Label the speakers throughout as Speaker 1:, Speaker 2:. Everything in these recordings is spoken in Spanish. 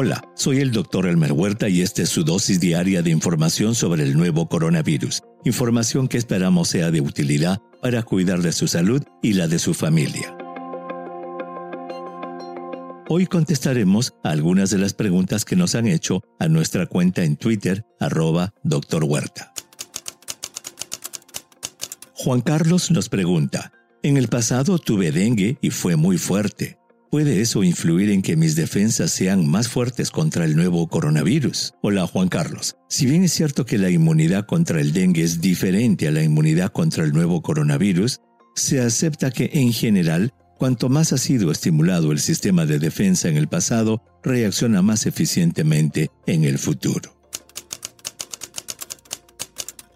Speaker 1: Hola, soy el doctor Elmer Huerta y esta es su dosis diaria de información sobre el nuevo coronavirus. Información que esperamos sea de utilidad para cuidar de su salud y la de su familia. Hoy contestaremos algunas de las preguntas que nos han hecho a nuestra cuenta en Twitter, arroba doctor Huerta. Juan Carlos nos pregunta, en el pasado tuve dengue y fue muy fuerte. ¿Puede eso influir en que mis defensas sean más fuertes contra el nuevo coronavirus? Hola Juan Carlos. Si bien es cierto que la inmunidad contra el dengue es diferente a la inmunidad contra el nuevo coronavirus, se acepta que en general, cuanto más ha sido estimulado el sistema de defensa en el pasado, reacciona más eficientemente en el futuro.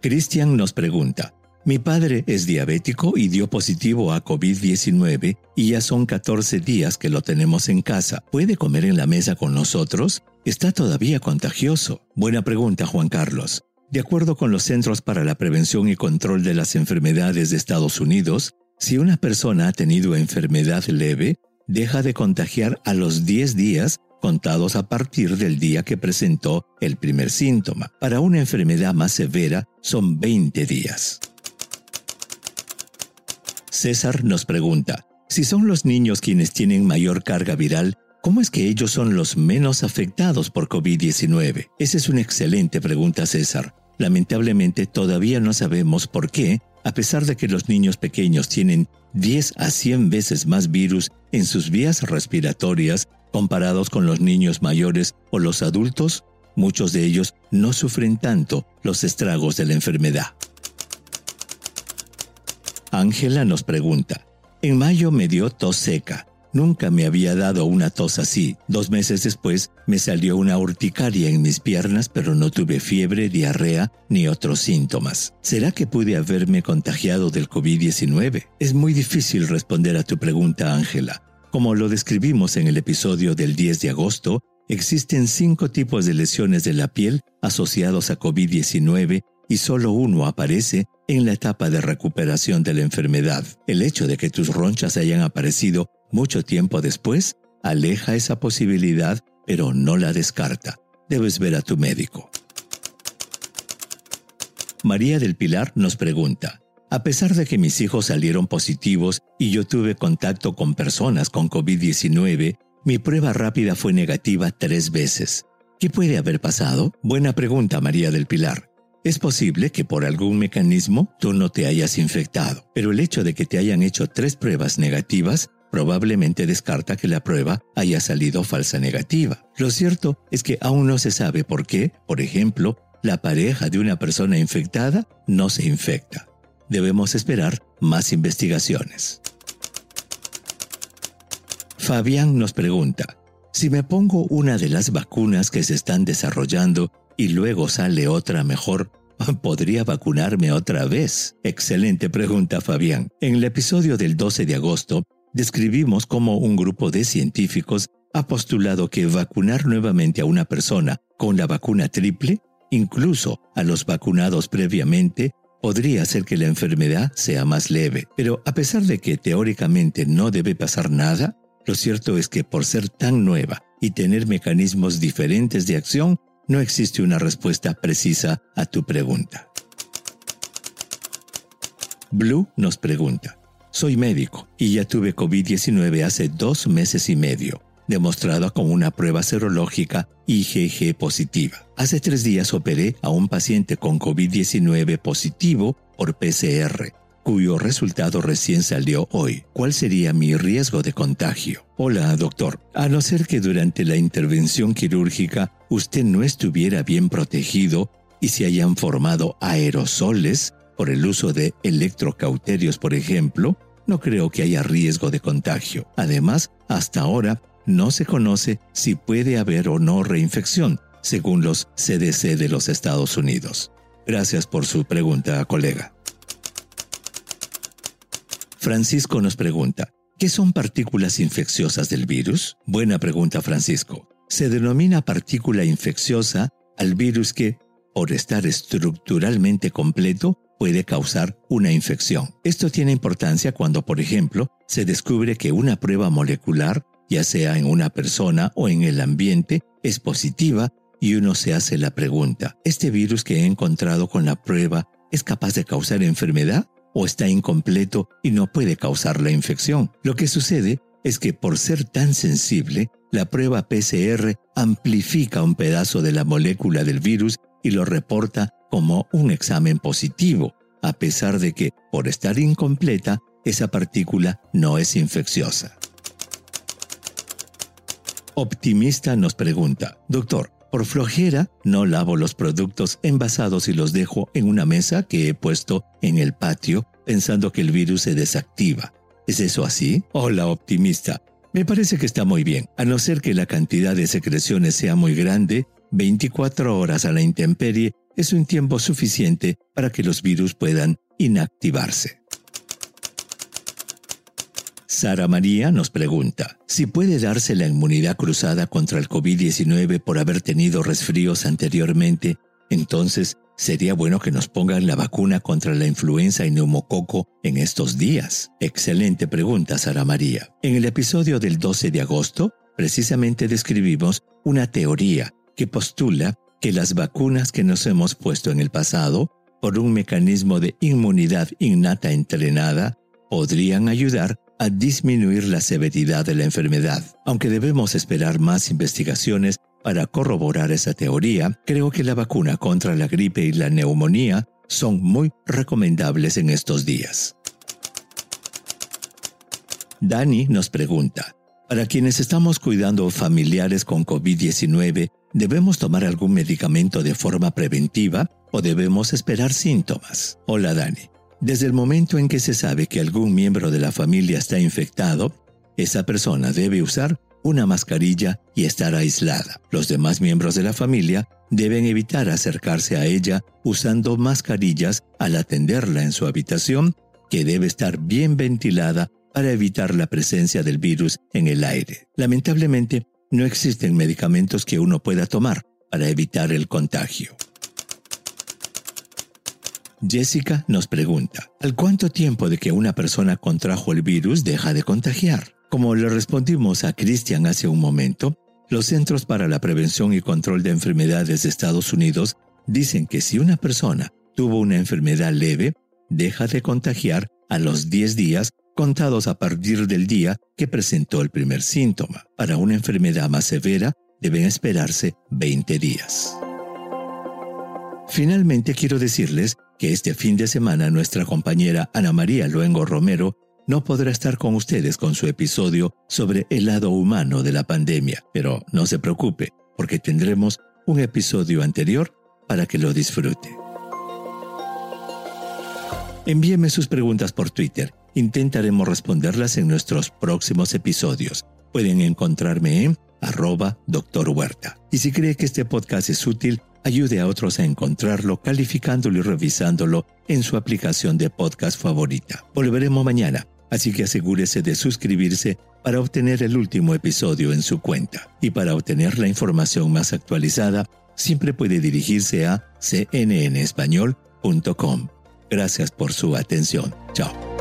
Speaker 1: Cristian nos pregunta, mi padre es diabético y dio positivo a COVID-19 y ya son 14 días que lo tenemos en casa. ¿Puede comer en la mesa con nosotros? Está todavía contagioso. Buena pregunta, Juan Carlos. De acuerdo con los Centros para la Prevención y Control de las Enfermedades de Estados Unidos, si una persona ha tenido enfermedad leve, deja de contagiar a los 10 días contados a partir del día que presentó el primer síntoma. Para una enfermedad más severa son 20 días. César nos pregunta, si son los niños quienes tienen mayor carga viral, ¿cómo es que ellos son los menos afectados por COVID-19? Esa es una excelente pregunta, César. Lamentablemente todavía no sabemos por qué, a pesar de que los niños pequeños tienen 10 a 100 veces más virus en sus vías respiratorias comparados con los niños mayores o los adultos, muchos de ellos no sufren tanto los estragos de la enfermedad. Ángela nos pregunta, en mayo me dio tos seca. Nunca me había dado una tos así. Dos meses después me salió una urticaria en mis piernas, pero no tuve fiebre, diarrea ni otros síntomas. ¿Será que pude haberme contagiado del COVID-19? Es muy difícil responder a tu pregunta, Ángela. Como lo describimos en el episodio del 10 de agosto, existen cinco tipos de lesiones de la piel asociados a COVID-19 y solo uno aparece en la etapa de recuperación de la enfermedad. El hecho de que tus ronchas hayan aparecido mucho tiempo después aleja esa posibilidad, pero no la descarta. Debes ver a tu médico. María del Pilar nos pregunta, a pesar de que mis hijos salieron positivos y yo tuve contacto con personas con COVID-19, mi prueba rápida fue negativa tres veces. ¿Qué puede haber pasado? Buena pregunta, María del Pilar. Es posible que por algún mecanismo tú no te hayas infectado, pero el hecho de que te hayan hecho tres pruebas negativas probablemente descarta que la prueba haya salido falsa negativa. Lo cierto es que aún no se sabe por qué, por ejemplo, la pareja de una persona infectada no se infecta. Debemos esperar más investigaciones. Fabián nos pregunta, si me pongo una de las vacunas que se están desarrollando y luego sale otra mejor, ¿podría vacunarme otra vez? Excelente pregunta, Fabián. En el episodio del 12 de agosto, describimos cómo un grupo de científicos ha postulado que vacunar nuevamente a una persona con la vacuna triple, incluso a los vacunados previamente, podría hacer que la enfermedad sea más leve. Pero a pesar de que teóricamente no debe pasar nada, lo cierto es que por ser tan nueva y tener mecanismos diferentes de acción, no existe una respuesta precisa a tu pregunta. Blue nos pregunta, soy médico y ya tuve COVID-19 hace dos meses y medio, demostrada con una prueba serológica IgG positiva. Hace tres días operé a un paciente con COVID-19 positivo por PCR cuyo resultado recién salió hoy. ¿Cuál sería mi riesgo de contagio? Hola, doctor. A no ser que durante la intervención quirúrgica usted no estuviera bien protegido y se hayan formado aerosoles por el uso de electrocauterios, por ejemplo, no creo que haya riesgo de contagio. Además, hasta ahora no se conoce si puede haber o no reinfección, según los CDC de los Estados Unidos. Gracias por su pregunta, colega. Francisco nos pregunta, ¿qué son partículas infecciosas del virus? Buena pregunta, Francisco. Se denomina partícula infecciosa al virus que, por estar estructuralmente completo, puede causar una infección. Esto tiene importancia cuando, por ejemplo, se descubre que una prueba molecular ya sea en una persona o en el ambiente, es positiva y uno se hace la pregunta, ¿este virus que he encontrado con la prueba es capaz de causar enfermedad o está incompleto y no puede causar la infección? Lo que sucede es que por ser tan sensible, la prueba PCR amplifica un pedazo de la molécula del virus y lo reporta como un examen positivo, a pesar de que, por estar incompleta, esa partícula no es infecciosa. Optimista nos pregunta, Doctor, por flojera no lavo los productos envasados y los dejo en una mesa que he puesto en el patio pensando que el virus se desactiva. ¿Es eso así? Hola, optimista. Me parece que está muy bien, a no ser que la cantidad de secreciones sea muy grande, 24 horas a la intemperie es un tiempo suficiente para que los virus puedan inactivarse. Sara María nos pregunta, si puede darse la inmunidad cruzada contra el COVID-19 por haber tenido resfríos anteriormente, entonces Sería bueno que nos pongan la vacuna contra la influenza y neumococo en estos días. Excelente pregunta, Sara María. En el episodio del 12 de agosto, precisamente describimos una teoría que postula que las vacunas que nos hemos puesto en el pasado, por un mecanismo de inmunidad innata entrenada, podrían ayudar a disminuir la severidad de la enfermedad. Aunque debemos esperar más investigaciones para corroborar esa teoría, creo que la vacuna contra la gripe y la neumonía son muy recomendables en estos días. Dani nos pregunta, para quienes estamos cuidando familiares con COVID-19, ¿debemos tomar algún medicamento de forma preventiva o debemos esperar síntomas? Hola Dani. Desde el momento en que se sabe que algún miembro de la familia está infectado, esa persona debe usar una mascarilla y estar aislada. Los demás miembros de la familia deben evitar acercarse a ella usando mascarillas al atenderla en su habitación, que debe estar bien ventilada para evitar la presencia del virus en el aire. Lamentablemente, no existen medicamentos que uno pueda tomar para evitar el contagio. Jessica nos pregunta, ¿al cuánto tiempo de que una persona contrajo el virus deja de contagiar? Como le respondimos a Christian hace un momento, los Centros para la Prevención y Control de Enfermedades de Estados Unidos dicen que si una persona tuvo una enfermedad leve, deja de contagiar a los 10 días contados a partir del día que presentó el primer síntoma. Para una enfermedad más severa, deben esperarse 20 días. Finalmente quiero decirles que este fin de semana nuestra compañera Ana María Luengo Romero no podrá estar con ustedes con su episodio sobre el lado humano de la pandemia, pero no se preocupe, porque tendremos un episodio anterior para que lo disfrute. Envíeme sus preguntas por Twitter. Intentaremos responderlas en nuestros próximos episodios. Pueden encontrarme en arroba doctor Huerta. Y si cree que este podcast es útil, ayude a otros a encontrarlo calificándolo y revisándolo en su aplicación de podcast favorita. Volveremos mañana así que asegúrese de suscribirse para obtener el último episodio en su cuenta. Y para obtener la información más actualizada, siempre puede dirigirse a cnnespañol.com. Gracias por su atención. Chao.